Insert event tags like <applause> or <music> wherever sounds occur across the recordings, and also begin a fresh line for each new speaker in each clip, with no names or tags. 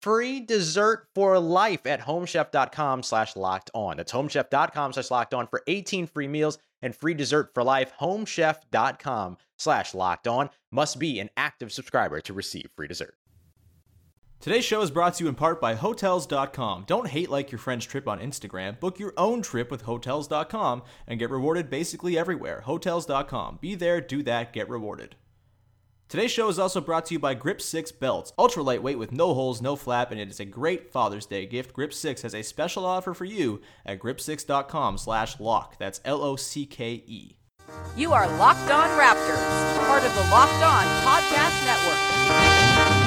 free dessert for life at homechef.com slash locked on. That's homechef.com slash locked on for 18 free meals and free dessert for life. Homechef.com slash locked on must be an active subscriber to receive free dessert.
Today's show is brought to you in part by Hotels.com. Don't hate like your friend's trip on Instagram. Book your own trip with Hotels.com and get rewarded basically everywhere. Hotels.com. Be there, do that, get rewarded. Today's show is also brought to you by Grip 6 belts. Ultra lightweight with no holes, no flap, and it is a great Father's Day gift. Grip 6 has a special offer for you at grip6.com slash lock. That's L-O-C-K-E.
You are Locked On Raptors, part of the Locked On Podcast Network.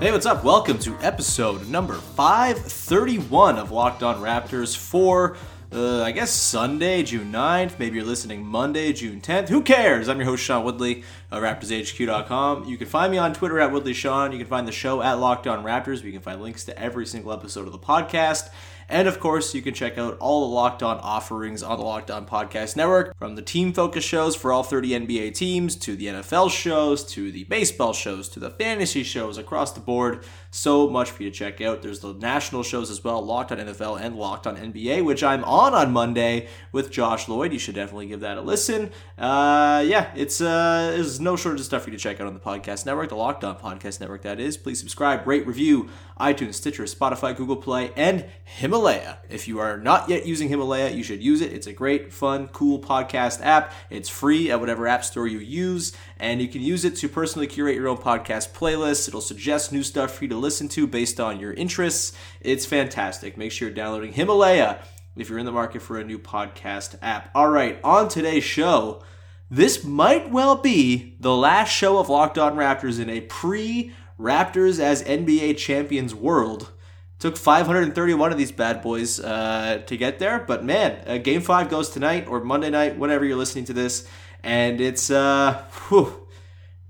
Hey, what's up? Welcome to episode number 531 of Locked On Raptors for, uh, I guess, Sunday, June 9th. Maybe you're listening Monday, June 10th. Who cares? I'm your host, Sean Woodley, of RaptorsHQ.com. You can find me on Twitter at WoodleySean. You can find the show at Locked On Raptors. You can find links to every single episode of the podcast. And of course, you can check out all the Locked On offerings on the Locked On Podcast Network, from the team focus shows for all 30 NBA teams, to the NFL shows, to the baseball shows, to the fantasy shows across the board. So much for you to check out. There's the national shows as well, Locked On NFL and Locked On NBA, which I'm on on Monday with Josh Lloyd. You should definitely give that a listen. Uh, yeah, it's uh, there's no shortage of stuff for you to check out on the podcast network, the Locked On Podcast Network. That is. Please subscribe, rate, review, iTunes, Stitcher, Spotify, Google Play, and Himalaya. If you are not yet using Himalaya, you should use it. It's a great, fun, cool podcast app. It's free at whatever app store you use, and you can use it to personally curate your own podcast playlist. It'll suggest new stuff for you to listen to based on your interests. It's fantastic. Make sure you're downloading Himalaya if you're in the market for a new podcast app. All right, on today's show, this might well be the last show of Locked On Raptors in a pre Raptors as NBA champions world. Took 531 of these bad boys uh, to get there, but man, uh, Game Five goes tonight or Monday night, whenever you're listening to this, and it's uh, whew,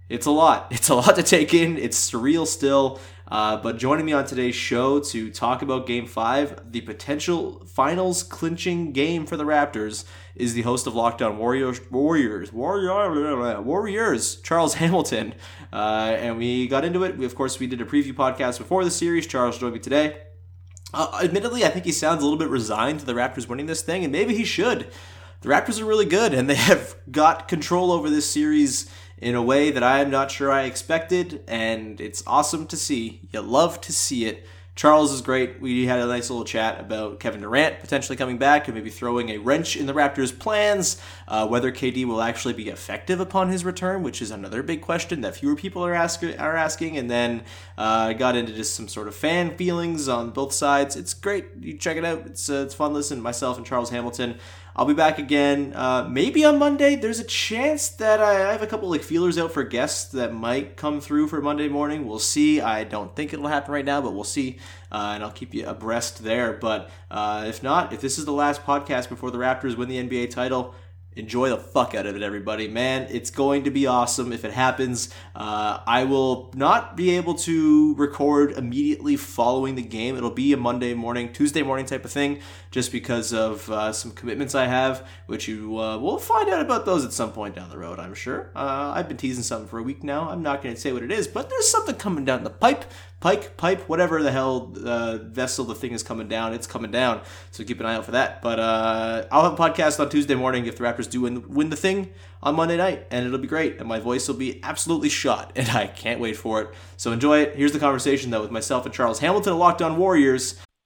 it's a lot. <laughs> It's a lot to take in. It's surreal still. Uh, but joining me on today's show to talk about Game 5, the potential finals clinching game for the Raptors, is the host of Locked On Warriors, Warriors, Warriors, Warriors, Charles <laughs> Hamilton. Uh, and we got into it. We, of course, we did a preview podcast before the series. Charles joined me today. Uh, admittedly, I think he sounds a little bit resigned to the Raptors winning this thing, and maybe he should. The Raptors are really good, and they <laughs> have got control over this series in a way that I am not sure I expected, and it's awesome to see. You love to see it. Charles is great. We had a nice little chat about Kevin Durant potentially coming back and maybe throwing a wrench in the Raptors' plans. Uh, whether KD will actually be effective upon his return, which is another big question that fewer people are, ask- are asking. And then uh, got into just some sort of fan feelings on both sides. It's great. You check it out. It's uh, it's fun. Listen, myself and Charles Hamilton. I'll be back again, uh, maybe on Monday. There's a chance that I, I have a couple like feelers out for guests that might come through for Monday morning. We'll see. I don't think it'll happen right now, but we'll see, uh, and I'll keep you abreast there. But uh, if not, if this is the last podcast before the Raptors win the NBA title, enjoy the fuck out of it, everybody. Man, it's going to be awesome if it happens. Uh, I will not be able to record immediately following the game. It'll be a Monday morning, Tuesday morning type of thing, just because of uh, some commitments I have, which you uh, will find out about those at some point down the road, I'm sure. Uh, I've been teasing something for a week now. I'm not going to say what it is, but there's something coming down the pipe pike, pipe, whatever the hell uh, vessel the thing is coming down, it's coming down. So keep an eye out for that. But uh, I'll have a podcast on Tuesday morning if the Raptors do win, win the thing on Monday night, and it'll be great. And my voice will be absolutely shot, <laughs> and I can't wait for it. So enjoy it. Here's the conversation though with myself and Charles Hamilton Locked On Warriors.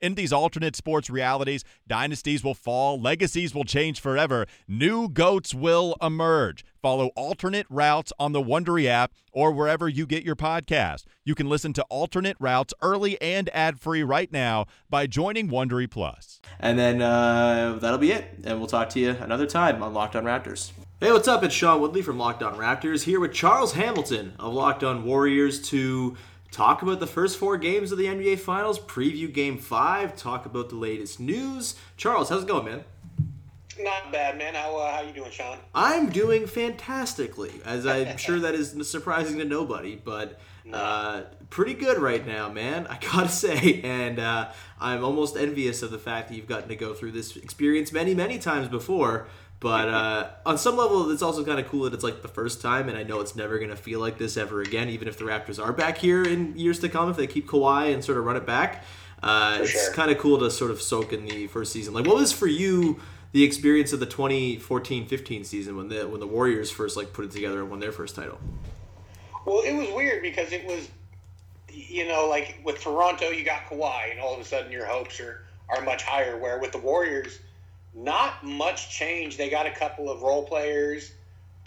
In these alternate sports realities, dynasties will fall, legacies will change forever, new goats will emerge. Follow alternate routes on the Wondery app or wherever you get your podcast. You can listen to alternate routes early and ad-free right now by joining Wondery Plus.
And then uh, that'll be it. And we'll talk to you another time on Locked On Raptors. Hey, what's up? It's Sean Woodley from Locked On Raptors here with Charles Hamilton of Locked On Warriors to talk about the first four games of the NBA Finals, preview Game Five, talk about the latest news. Charles, how's it going, man?
Not bad, man. How uh, how you doing, Sean?
I'm doing fantastically, as I'm <laughs> sure that is surprising to nobody, but uh, pretty good right now, man. I gotta <laughs> say, and uh, I'm almost envious of the fact that you've gotten to go through this experience many, many times before. But uh, on some level, it's also kind of cool that it's like the first time, and I know it's never going to feel like this ever again, even if the Raptors are back here in years to come, if they keep Kawhi and sort of run it back. Uh, it's
sure.
kind of cool to sort of soak in the first season. Like, what was for you the experience of the 2014-15 season when the when the Warriors first like put it together and won their first title?
Well, it was weird because it was, you know, like with Toronto, you got Kawhi, and all of a sudden your hopes are are much higher. Where with the Warriors, not much change. They got a couple of role players,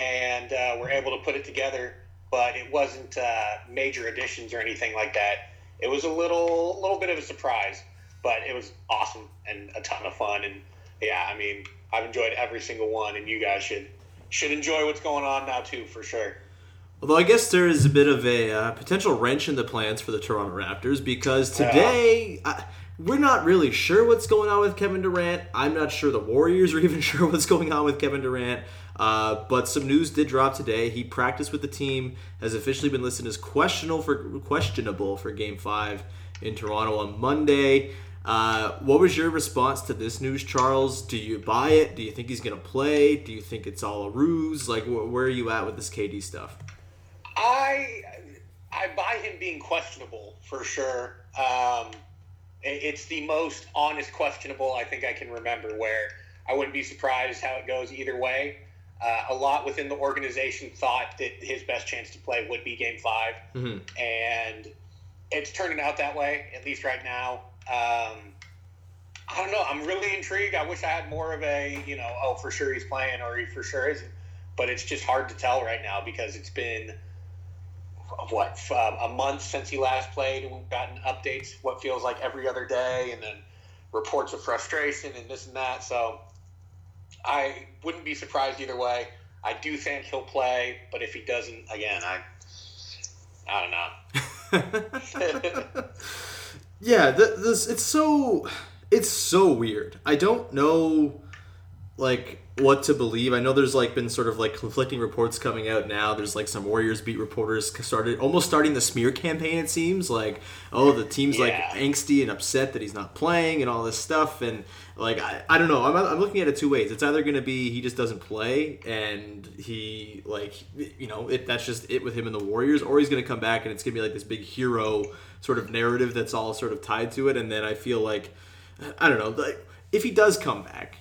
and uh, were able to put it together, but it wasn't uh, major additions or anything like that. It was a little little bit of a surprise, but it was awesome and a ton of fun. And yeah, I mean, I've enjoyed every single one, and you guys should should enjoy what's going on now too, for sure.
Although I guess there is a bit of a uh, potential wrench in the plans for the Toronto Raptors because today I, we're not really sure what's going on with Kevin Durant. I'm not sure the Warriors are even <laughs> sure what's going on with Kevin Durant. Uh, but some news did drop today. He practiced with the team, has officially been listed as questionable for questionable for Game Five in Toronto on Monday. Uh, what was your response to this news, Charles? Do you buy it? Do you think he's going to play? Do you think it's all a ruse? Like, wh- where are you at with this KD stuff?
I I buy him being questionable for sure. Um, it's the most honest questionable I think I can remember. Where I wouldn't be surprised how it goes either way. Uh, a lot within the organization thought that his best chance to play would be Game 5 and it's turning out that way at least right now. Um, I don't know. I'm really intrigued. I wish I had more of a you know, oh for sure he's playing or he for sure isn't. But it's just hard to tell right now because it's been what f- um, a month since he last played, and we've gotten updates what feels like every other day, and then reports of frustration and this and that. So I wouldn't be surprised either way. I do think he'll play, but if he doesn't, again, I I don't know. <laughs>
Yeah, th- this it's so it's so weird. I don't know like what to believe. I know there's like been sort of like conflicting reports coming out now. There's like some Warriors beat reporters started almost starting the smear campaign. It seems like oh the team's like angsty and upset that he's not playing and all this stuff and like I, I don't know. I'm, I'm looking at it two ways. It's either going to be he just doesn't play and he like you know it that's just it with him and the Warriors, or he's going to come back and it's going to be like this big hero sort of narrative that's all sort of tied to it. And then I feel like I don't know like if he does come back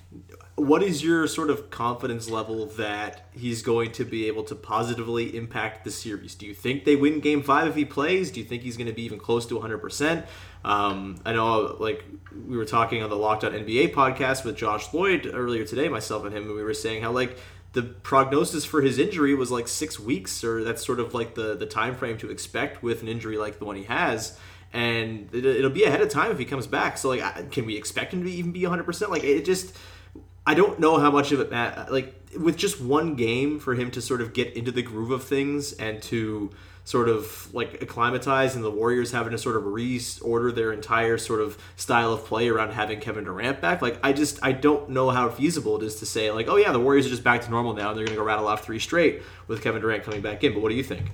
what is your sort of confidence level that he's going to be able to positively impact the series? Do you think they win Game Five if he plays? Do you think he's going to be even close to 100? percent um, I know, like we were talking on the Locked On NBA podcast with Josh Lloyd earlier today, myself and him, and we were saying how like the prognosis for his injury was like six weeks, or that's sort of like the the time frame to expect with an injury like the one he has. And it, it'll be ahead of time if he comes back. So like, can we expect him to even be 100? percent Like it just I don't know how much of it like with just one game for him to sort of get into the groove of things and to sort of like acclimatize and the Warriors having to sort of reorder their entire sort of style of play around having Kevin Durant back. Like I just I don't know how feasible it is to say like, oh yeah, the Warriors are just back to normal now and they're gonna go rattle off three straight with Kevin Durant coming back in. But what do you think?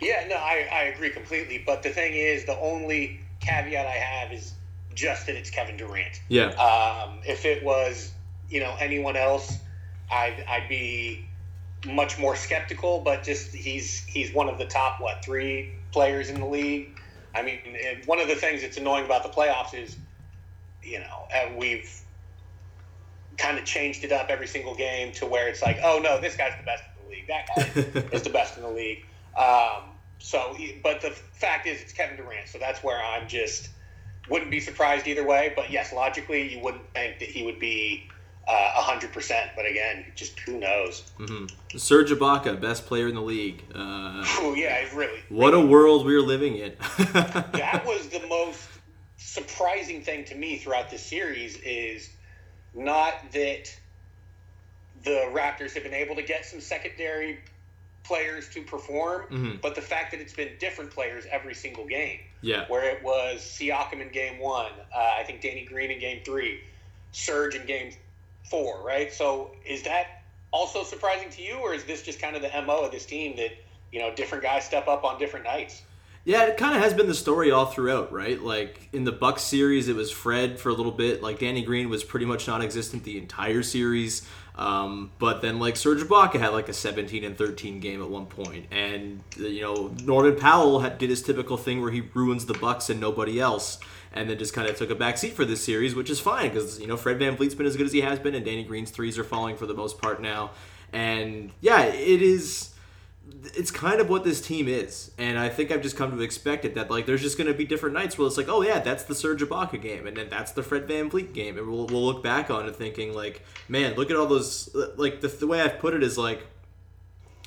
Yeah, no, I, I agree completely. But the thing is the only caveat I have is just that it's Kevin Durant.
Yeah.
Um, if it was you know anyone else, I'd I'd be much more skeptical. But just he's he's one of the top what three players in the league. I mean, one of the things that's annoying about the playoffs is, you know, we've kind of changed it up every single game to where it's like, oh no, this guy's the best in the league. That guy <laughs> is the best in the league. Um, so, but the fact is, it's Kevin Durant. So that's where I'm just wouldn't be surprised either way. But yes, logically, you wouldn't think that he would be uh, hundred percent. But again, just who knows?
Mm-hmm. Serge Ibaka, best player in the league. Uh,
oh yeah, really.
What
really.
a world we're living in. <laughs>
that was the most surprising thing to me throughout this series is not that the Raptors have been able to get some secondary players to perform,
mm-hmm.
but the fact that it's been different players every single game.
Yeah.
Where it was Siakam in game one, uh, I think Danny Green in game three, Serge in game four, right? So is that also surprising to you, or is this just kind of the mo of this team that you know different guys step up on different nights?
Yeah, it kind of has been the story all throughout, right? Like in the Bucks series, it was Fred for a little bit. Like Danny Green was pretty much non-existent the entire series. Um, but then like Serge Ibaka had like a 17 and 13 game at one point, and you know Norman Powell had, did his typical thing where he ruins the Bucks and nobody else and then just kind of took a back seat for this series, which is fine because you know Fred Van VanVleet's been as good as he has been, and Danny Green's threes are falling for the most part now. And yeah, it is. It's kind of what this team is, and I think I've just come to expect it. That like, there's just going to be different nights where it's like, oh yeah, that's the Serge Ibaka game, and then that's the Fred Van VanVleet game, and we'll, we'll look back on it thinking like, man, look at all those. Like the, the way I've put it is like,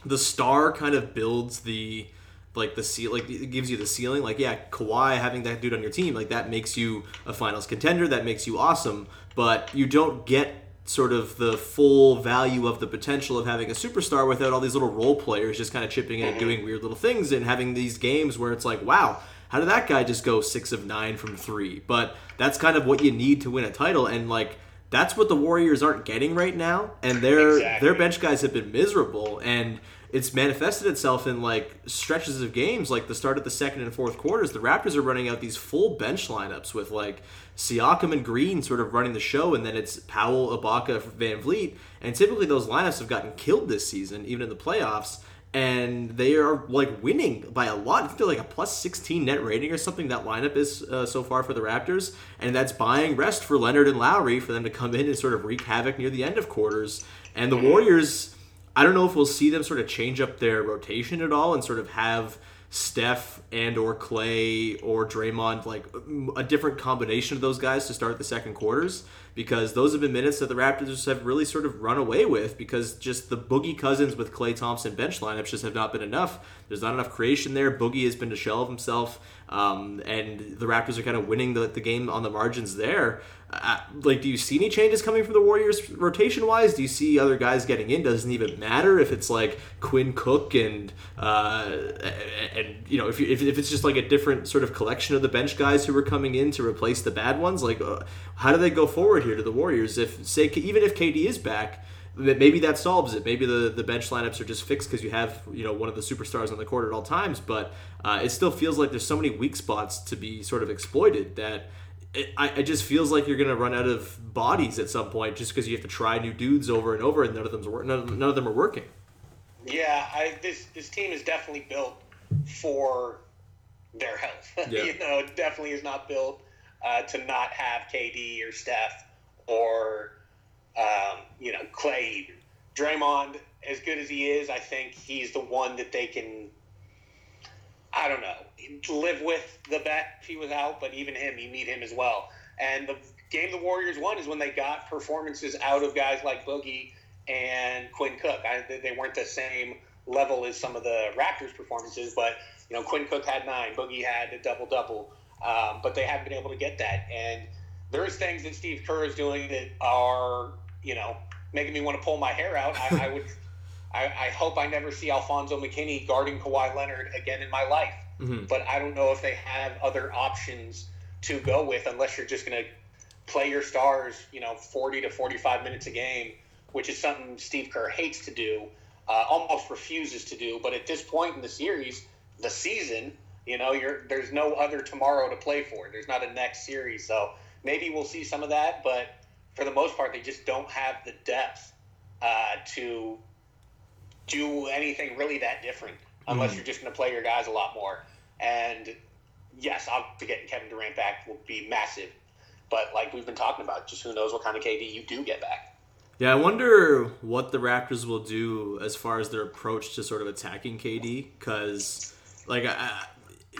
the star kind of builds the like the seal like it gives you the ceiling like yeah Kawhi having that dude on your team like that makes you a finals contender that makes you awesome but you don't get sort of the full value of the potential of having a superstar without all these little role players just kind of chipping in and doing weird little things and having these games where it's like wow how did that guy just go 6 of 9 from 3 but that's kind of what you need to win a title and like that's what the Warriors aren't getting right now and their exactly. their bench guys have been miserable and it's manifested itself in like stretches of games, like the start of the second and fourth quarters. The Raptors are running out these full bench lineups with like Siakam and Green sort of running the show, and then it's Powell, Ibaka, VanVleet. And typically those lineups have gotten killed this season, even in the playoffs. And they are like winning by a lot. I think they're like a plus 16 net rating or something. That lineup is uh, so far for the Raptors, and that's buying rest for Leonard and Lowry for them to come in and sort of wreak havoc near the end of quarters. And the Warriors I don't know if we'll see them sort of change up their rotation at all and sort of have Steph and or Klay or Draymond like a different combination of those guys to start the second quarters because those have been minutes that the Raptors have really sort of run away with because just the Boogie Cousins with Klay Thompson bench lineups just have not been enough. There's not enough creation there. Boogie has been a shell of himself, um, and the Raptors are kind of winning the, the game on the margins there. Uh, like, do you see any changes coming from the Warriors rotation wise? Do you see other guys getting in? Doesn't even matter if it's like Quinn Cook and uh, and you know if, you, if if it's just like a different sort of collection of the bench guys who are coming in to replace the bad ones. Like, uh, how do they go forward here to the Warriors? If say even if KD is back, maybe that solves it. Maybe the, the bench lineups are just fixed because you have you know one of the superstars on the court at all times. But uh, it still feels like there's so many weak spots to be sort of exploited that it, I, it just feels like you're going to run out of bodies at some point just because you have to try new dudes over and over and none of them's none of, none of them are working.
Yeah, I, this this team is definitely built for their health. <laughs> Yeah. you know, it definitely is not built uh, to not have KD or Steph or Um, you know, Klay, Draymond, as good as he is, I think he's the one that they can. I don't know, live with the bet if he was out, but even him, you need him as well. And the game the Warriors won is when they got performances out of guys like Boogie and Quinn Cook. I, they weren't the same level as some of the Raptors' performances, but you know Quinn Cook had nine, Boogie had a double double, um, but they haven't been able to get that. And there's things that Steve Kerr is doing that are you know making me want to pull my hair out. I, I would. <laughs> I, I, hope I never see Alfonzo McKinnie guarding Kawhi Leonard again in my life. Mm-hmm. But I don't know if they have other options to go with unless you're just going to play your stars, you know, 40 to 45 minutes a game, which is something Steve Kerr hates to do, uh, almost refuses to do. But at this point in the series, the season, you know, you're, there's no other tomorrow to play for. There's not a next series. So maybe we'll see some of that. But for the most part, they just don't have the depth uh, to do anything really that different unless mm you're just going to play your guys a lot more. And yes, obviously getting Kevin Durant back will be massive. But like we've been talking about, just who knows what kind of KD you do get back.
Yeah, I wonder what the Raptors will do as far as their approach to sort of attacking KD, because like I,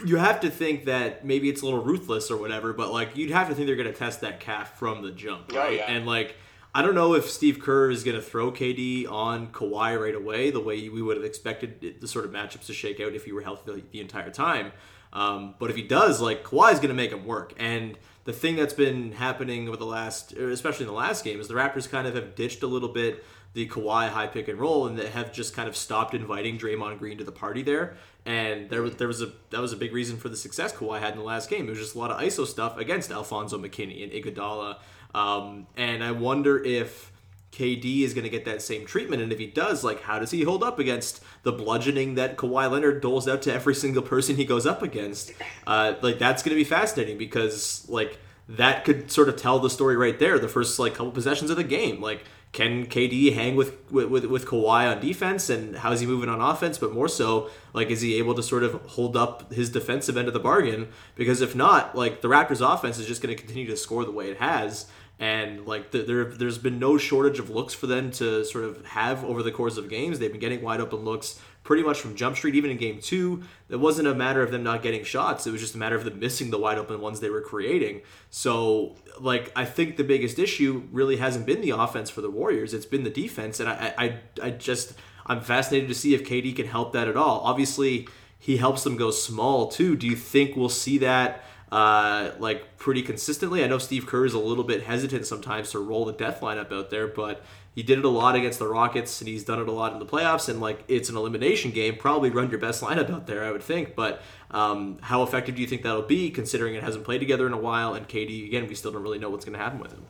you have to think that maybe it's a little ruthless or whatever, but like you'd have to think they're going to test that calf from the jump, oh, right? Oh, yeah. And like I don't know if Steve Kerr is going to throw KD on Kawhi right away, the way we would have expected the sort of matchups to shake out if he were healthy the, entire time. Um, but if he does, like Kawhi is going to make him work. And the thing that's been happening over the last, especially in the last game, is the Raptors kind of have ditched a little bit the Kawhi high pick and roll, and they have just kind of stopped inviting Draymond Green to the party there. And there was there was a that was a big reason for the success Kawhi had in the last game. It was just a lot of ISO stuff against Alfonzo McKinnie and Iguodala um, and I wonder if KD is going to get that same treatment. And if he does, like, how does he hold up against the bludgeoning that Kawhi Leonard doles out to every <laughs> single person he goes up against? Uh, like, that's going to be fascinating because, like, that could sort of tell the story right there. The first like couple possessions of the game, like can KD hang with with with Kawhi on defense, and how's he moving on offense? But more so, like is he able to sort of hold up his defensive end of the bargain? Because if not, like the Raptors' offense is just going to continue to score the way it has, and like the, there there's been no shortage of looks for them to sort of have over the course of games. They've been getting wide open looks pretty much from Jump Street, even in game two. It wasn't a matter of them not getting shots. It was just a matter of them missing the wide open ones they were creating. So, like, I think the biggest issue really hasn't been the offense for the Warriors. It's been the defense. And I, I, I just, I'm fascinated to see if KD can help that at all. Obviously, he helps them go small too. Do you think we'll see that? Uh, like pretty consistently. I know Steve Kerr is a little bit hesitant sometimes to roll the death lineup out there, but he did it a lot against the Rockets, and he's done it a lot in the playoffs. And like it's an elimination game, probably run your best lineup out there, I would think. But um, how effective do you think that'll be, considering it hasn't played together in a while? And KD, again, we still don't really know what's going to happen with him.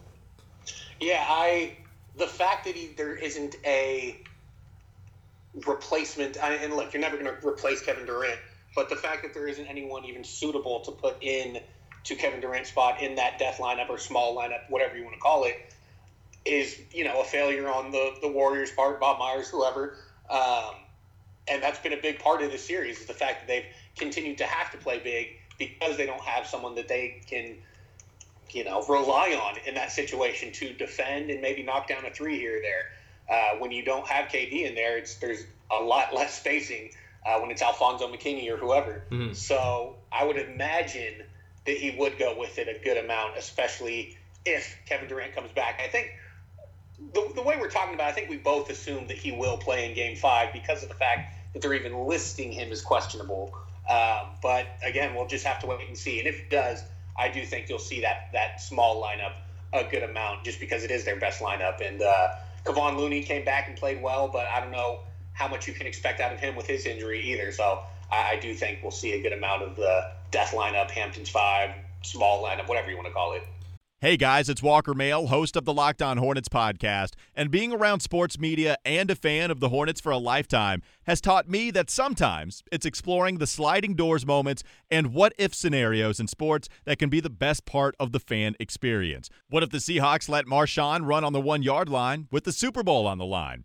Yeah, I the fact that he, there isn't a replacement, and look, you're never going to replace Kevin Durant, but the fact that there isn't anyone even suitable to put in to Kevin Durant's spot in that death lineup or small lineup, whatever you want to call it, is you know a failure on the the Warriors' part, Bob Myers, whoever, um, and that's been a big part of the series is the fact that they've continued to have to play big because they don't have someone that they can you know rely on in that situation to defend and maybe knock down a three here or there. Uh, when you don't have KD in there, it's there's a lot less spacing uh, when it's Alfonzo McKinnie or whoever. Mm-hmm. So I would imagine that he would go with it a good amount, especially if Kevin Durant comes back. I think the, the way we're talking about, I think we both assume that he will play in Game Five because of the fact that they're even listing him as questionable. Um, but again, we'll just have to wait and see. And if it does, I do think you'll see that that small lineup a good amount, just because it is their best lineup. And uh, Kevon Looney came back and played well, but I don't know how much you can expect out of him with his injury either. So I, I do think we'll see a good amount of the death lineup, Hamptons five, small lineup, whatever you want to call it.
Hey guys, it's Walker Mail, host of the Locked On Hornets podcast. And being around sports media and a fan of the Hornets for a lifetime has taught me that sometimes it's exploring the sliding doors moments and what if scenarios in sports that can be the best part of the fan experience. What if the Seahawks let Marshawn run on the one yard line with the Super Bowl on the line?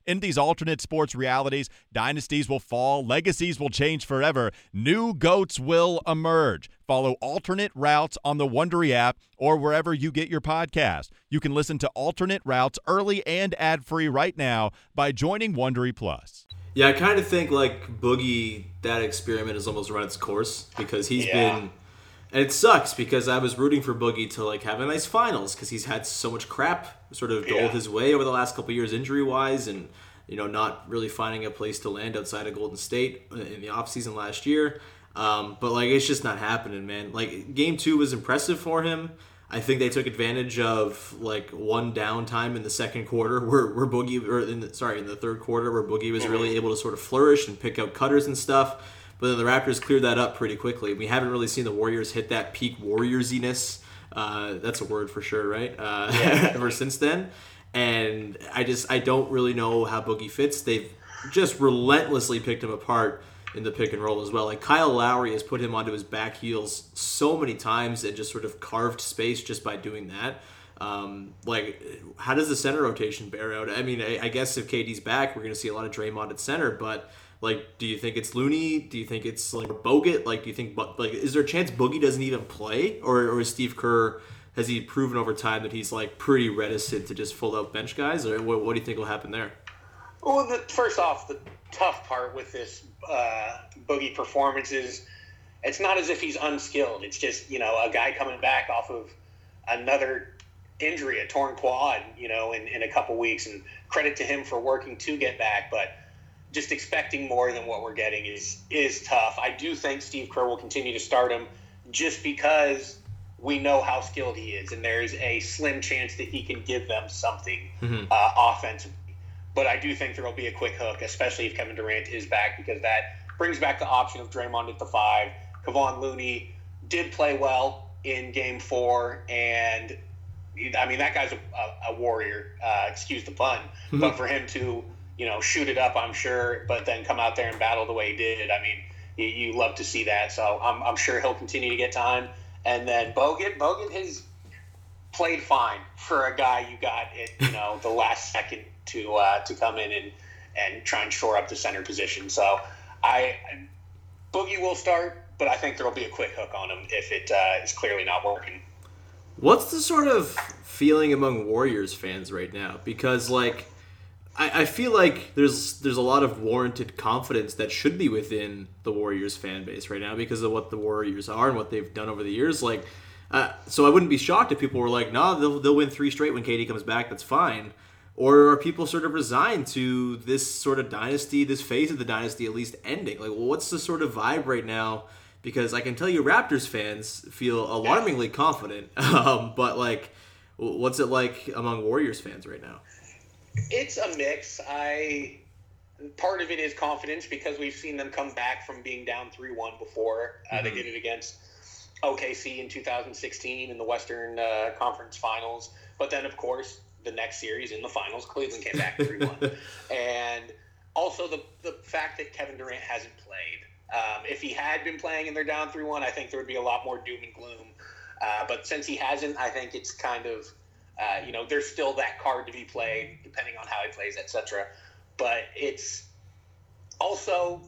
In these alternate sports realities, dynasties will fall, legacies will change forever, new goats will emerge. Follow alternate routes on the Wondery app or wherever you get your podcast. You can listen to alternate routes early and ad-free right now by joining Wondery Plus.
Yeah, I kind of think like Boogie that experiment has almost run its course because he's
Yeah.
been and it sucks because I was rooting for Boogie to like have a nice finals because he's had so much crap sort of doled
Yeah.
his way over the last couple years injury wise and you know not really finding a place to land outside of Golden State in the offseason last year. Um, but like it's just not happening, man. Like game two was impressive for him. I think they took advantage of like one downtime in the second quarter <laughs> where, where Boogie, or in the, sorry, in the third quarter where Boogie was really able to sort of flourish and pick out cutters and stuff. But then the Raptors cleared that up pretty quickly. We haven't really seen the Warriors hit that peak Warriorsiness. Uh, that's a word for sure, right? Uh, <laughs> ever since then, and I just I don't really know how Boogie fits. They've just relentlessly picked him apart in the pick and roll as well. Like Kyle Lowry has put him onto his back heels so many times and just sort of carved space just by doing that. Um, like, how does the center rotation bear out? I mean, I, I guess if KD's back, we're going to see a lot of Draymond at center, but like, do you think it's Looney? Do you think it's like Bogut? Like, do you think, like, is there a chance Boogie doesn't even play, or, or is Steve Kerr? Has he proven over time that he's like pretty reticent to just full out bench guys, or what, what do you think will happen there?
Well, the, first off, the tough part with this uh, Boogie performance is it's not as if he's unskilled. It's just, you know, a guy coming back off of another injury, a torn quad, you know, in, in a couple weeks. And credit to him for working to get back. But just expecting more than what we're getting is is tough. I do think Steve Kerr will continue to start him just because we know how skilled he is, and there's a slim chance that he can give them something uh, offensively. But I do think there will be a quick hook, especially if Kevin Durant is back, because that brings back the option of Draymond at the five. Kevon Looney did play well in Game Four, and I mean that guy's a, a, a warrior. Uh, excuse the pun, but for him to you know shoot it up, I'm sure, but then come out there and battle the way he did. I mean, you, you love to see that. So I'm, I'm sure he'll continue to get time. And then Bogut, Bogut has played fine for a guy you got at you <laughs> know the last second to uh, to come in and and try and shore up the center position. So I Boogie will start, but I think there will be a quick hook on him if it uh, is clearly not working.
What's the sort of feeling among Warriors fans right now? Because like I, I feel like there's there's a lot of warranted confidence that should be within the Warriors fan base right now because of what the Warriors are and what they've done over the years. Like, uh, so I wouldn't be shocked if people were like, "Nah, they'll they'll win three straight when KD comes back. That's fine." Or are people sort of resigned to this sort of dynasty, this phase of the dynasty at least ending? Like, well, what's the sort of vibe right now? Because I can tell you, Raptors fans feel alarmingly confident. <laughs> Um, but like, what's it like among Warriors fans right now?
It's a mix. I part of it is confidence because we've seen them come back from being down three one before. Uh, They did it against OKC in 2016 in the Western uh, Conference Finals, but then of course the next series in the finals, Cleveland came back three one, <laughs> and also the the fact that Kevin Durant hasn't played. Um, if he had been playing and they're down three one, I think there would be a lot more doom and gloom. Uh, but since he hasn't, I think it's kind of uh, you know, there's still that card to be played, depending on how he plays, etc. But it's also,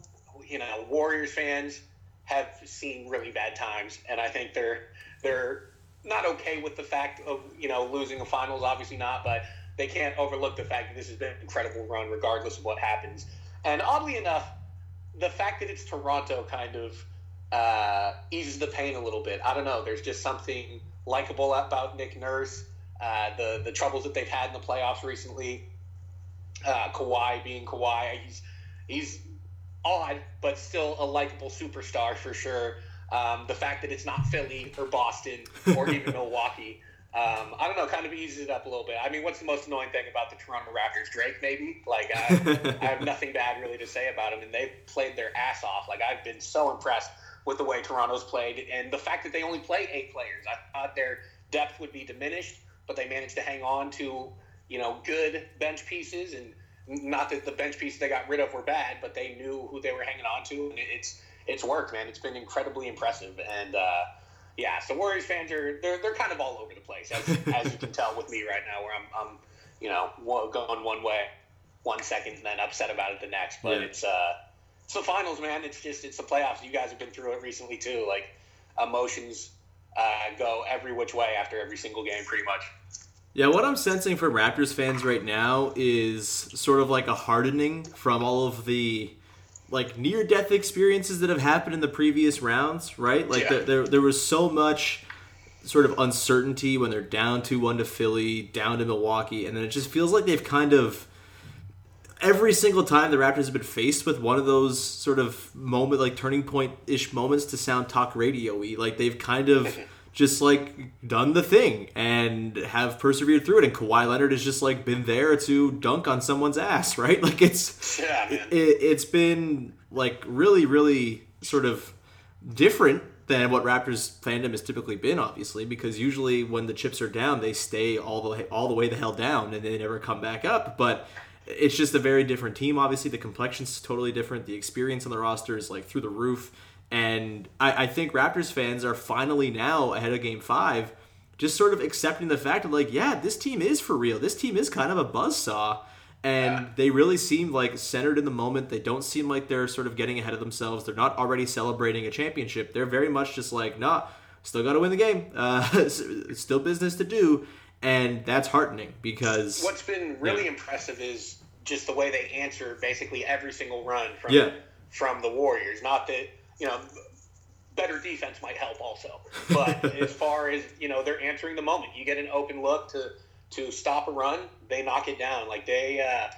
you know, Warriors fans have seen really bad times, and I think they're they're not okay with the fact of you know losing the finals. Obviously not, but they can't overlook the fact that this has been an incredible run, regardless of what happens. And oddly enough, the fact that it's Toronto kind of uh, eases the pain a little bit. I don't know. There's just something likable about Nick Nurse. Uh, the the troubles that they've had in the playoffs recently. Uh, Kawhi being Kawhi, he's he's odd, but still a likable superstar for sure. Um, the fact that it's not Philly or Boston or even <laughs> Milwaukee, um, I don't know, kind of eases it up a little bit. I mean, what's the most annoying thing about the Toronto Raptors? Drake, maybe. Like, I, I have nothing bad really to say about them, and they've played their ass off. Like, I've been so impressed with the way Toronto's played, and the fact that they only play eight players. I thought their depth would be diminished, but they managed to hang on to, you know, good bench pieces, and not that the bench pieces they got rid of were bad, but they knew who they were hanging on to, and it's it's worked, man. It's been incredibly impressive, and uh, yeah, so Warriors fans are they're they're kind of all over the place, as, <laughs> as you can tell with me right now, where I'm I'm you know going one way one second and then upset about it the next, but
Yeah.
it's uh it's the finals, man. It's just it's the playoffs. You guys have been through it recently too. Like emotions uh, go every which way after every single game, pretty much.
Yeah, what I'm sensing from Raptors fans right now is sort of like a hardening from all of the like near death experiences that have happened in the previous rounds, right? Like
Yeah.
there, there there was so much sort of uncertainty when they're down 2-1 to Philly, down to Milwaukee, and then it just feels like they've kind of every single time the Raptors have been faced with one of those sort of moment, like turning point ish moments to sound talk radio y, like they've kind of <laughs> just like done the thing and have persevered through it. And Kawhi Leonard has just like been there to dunk on someone's ass, <laughs> right? Like it's
Yeah, man.
it, it's been like really, really sort of different than what Raptors fandom has typically been, obviously, because usually when the chips are down, they stay all the all the way the hell down and they never come back up. But it's just a very different team. Obviously, the complexion's totally different. The experience on the roster is like through the roof, and I, I think Raptors fans are finally now ahead of Game Five, just sort of accepting the fact of like, yeah, this team is for real. This team is kind of a buzzsaw and they really seem like centered in the moment. They don't seem like they're sort of getting ahead of themselves. They're not already celebrating a championship. They're very much just like, nah, still got to win the game. Uh, <laughs> still business to do, and that's heartening because
What's been really
Yeah.
impressive is just the way they answer basically every single run from
Yeah.
from the Warriors. Not that you know better defense might help also, but <laughs> as far as you know, they're answering the moment. You get an open look to to stop a run, they knock it down. Like they, uh,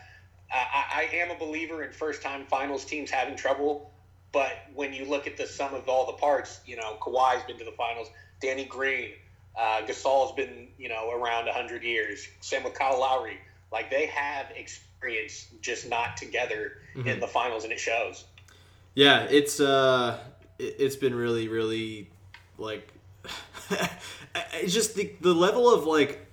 I, I am a believer in first time finals teams having trouble. But when you look at the sum of all the parts, you know, Kawhi's been to the finals, Danny Green, uh, Gasol's been, you know, around 100 years. Same with Kyle Lowry. Like they have experience, just not together in the finals, and it shows.
Yeah, it's uh, it, it's been really, really like, <laughs> it's just the the level of like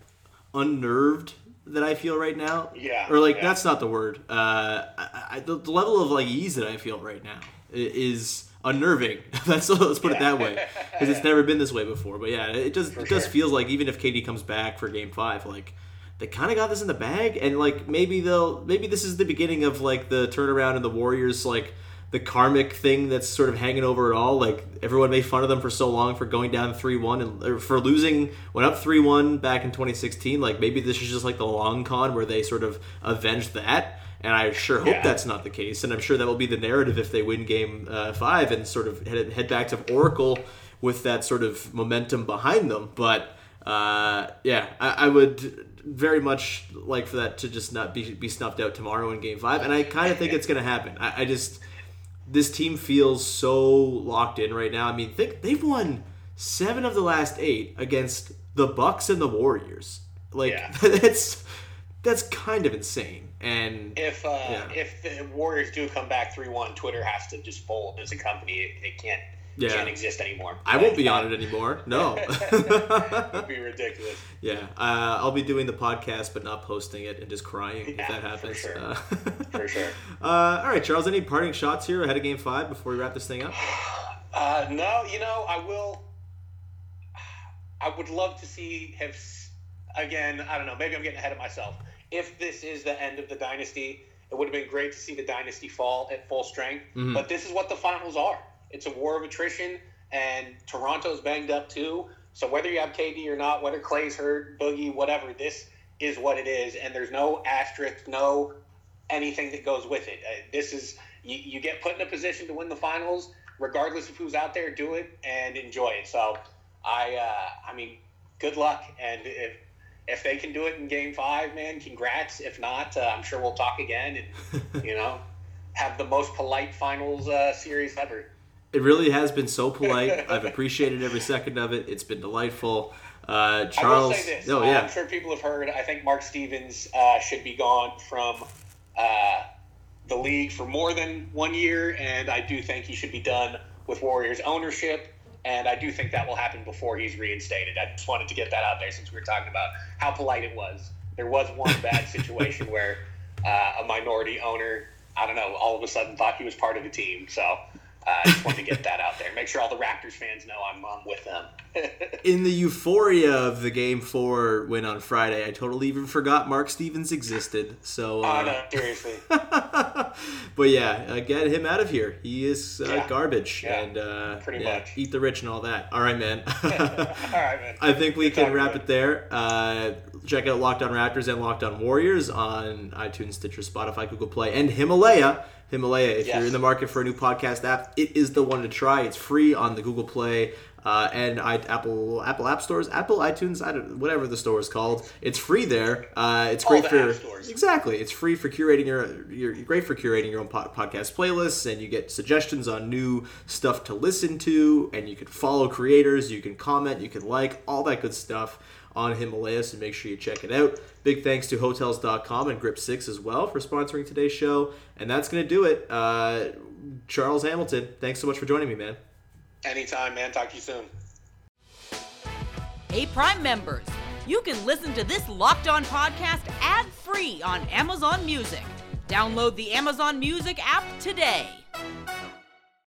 unnerved that I feel right now.
Yeah,
Or like
yeah.
that's not the word. Uh, I, I, the, the level of like ease that I feel right now is unnerving. <laughs> That's let's put it that way because it's never been this way before. But yeah, it just it
sure.
feels like even if KD comes back for Game Five, like they kind of got this in the bag, and like maybe they'll maybe this is the beginning of like the turnaround in the Warriors like the karmic thing that's sort of hanging over it all. Like everyone made fun of them for so long for going down three one and or for losing went up three one back in 2016. Like maybe this is just like the long con where they sort of avenged that. And I sure hope
Yeah.
that's not the case. And I'm sure that will be the narrative if they win Game uh, Five and sort of head, head back to Oracle with that sort of momentum behind them. But uh, yeah, I, I would very much like for that to just not be be snuffed out tomorrow in Game Five. And I kind of think it's going to happen. I, I just this team feels so locked in right now. I mean, think they've won seven of the last eight against the Bucks and the Warriors. Like
Yeah. <laughs>
that's that's kind of insane. And
If uh,
Yeah.
if the Warriors do come back three one, Twitter has to just fold as a company. It, it can't
Yeah.
can't exist anymore.
I won't be on it anymore. No. <laughs>
It would be <laughs> ridiculous.
yeah, uh, I'll be doing the podcast, but not posting it and just crying if
Yeah,
that
for
happens.
sure.
Uh,
For sure. <laughs>
uh, all right, Charles. Any parting shots here ahead of Game Five before we wrap this thing up? <sighs>
Uh, no, you know, I will. I would love to see have again. I don't know. Maybe I'm getting ahead of myself. If this is the end of the dynasty, it would have been great to see the dynasty fall at full strength.
Mhm.
But this is what the finals are. It's a war of attrition, and Toronto's banged up too. So whether you have KD or not, whether Klay's hurt, Boogie, whatever, this is what it is, and there's no asterisk, no anything that goes with it. Uh, this is you, you get put in a position to win the finals, regardless of who's out there. Do it and enjoy it. So, I uh, I mean, good luck, and if if they can do it in Game Five, man, congrats. If not, uh, I'm sure we'll talk again, and <laughs> you know, have the most polite finals uh, series ever.
It really has been so polite. I've appreciated every second of it. It's been delightful. Uh, Charles.
I will say this.
Oh yeah.
I'm sure people have heard. I think Mark Stevens uh, should be gone from uh, the league for more than one year, and I do think he should be done with Warriors ownership. And I do think that will happen before he's reinstated. I just wanted to get that out there since we were talking about how polite it was there was one bad situation <laughs> where uh, a minority owner, I don't know, all of a sudden thought he was part of the team. So I just wanted to get that out there. Make sure all the Raptors fans know I'm, I'm with them. <laughs>
In the euphoria of the game four win on Friday, I totally even forgot Mark Stevens existed. So,
oh,
uh,
no, seriously. <laughs>
but yeah, uh, get him out of here. He is uh,
Yeah.
garbage,
Yeah,
and uh,
pretty
yeah,
much.
eat the rich and all that. All right, man. <laughs>
all right, man.
I think we
Good
can wrap it there. Uh, check out Locked On Raptors and Locked On Warriors on iTunes, Stitcher, Spotify, Google Play, and Himalaya. Himalaya, if
Yes.
you're in the market for a new podcast app, it is the one to try. It's free on the Google Play uh, and I, Apple Apple App Stores, Apple iTunes, I don't, whatever the store is called. It's free there. Uh, it's
All
great for exactly. It's free for curating your. You're great for curating your own po- podcast playlists, and you get suggestions on new stuff to listen to, and you can follow creators. You can comment. You can like all that good stuff on Himalayas, So make sure you check it out. Big thanks to Hotels.com and Grip Six as well for sponsoring today's show, and that's gonna do it. Uh, Charles Hamilton, thanks so much for joining me, man.
Anytime, man. Talk to you soon.
Hey, Prime members, you can listen to this Locked On podcast ad free on Amazon Music. Download the Amazon Music app today.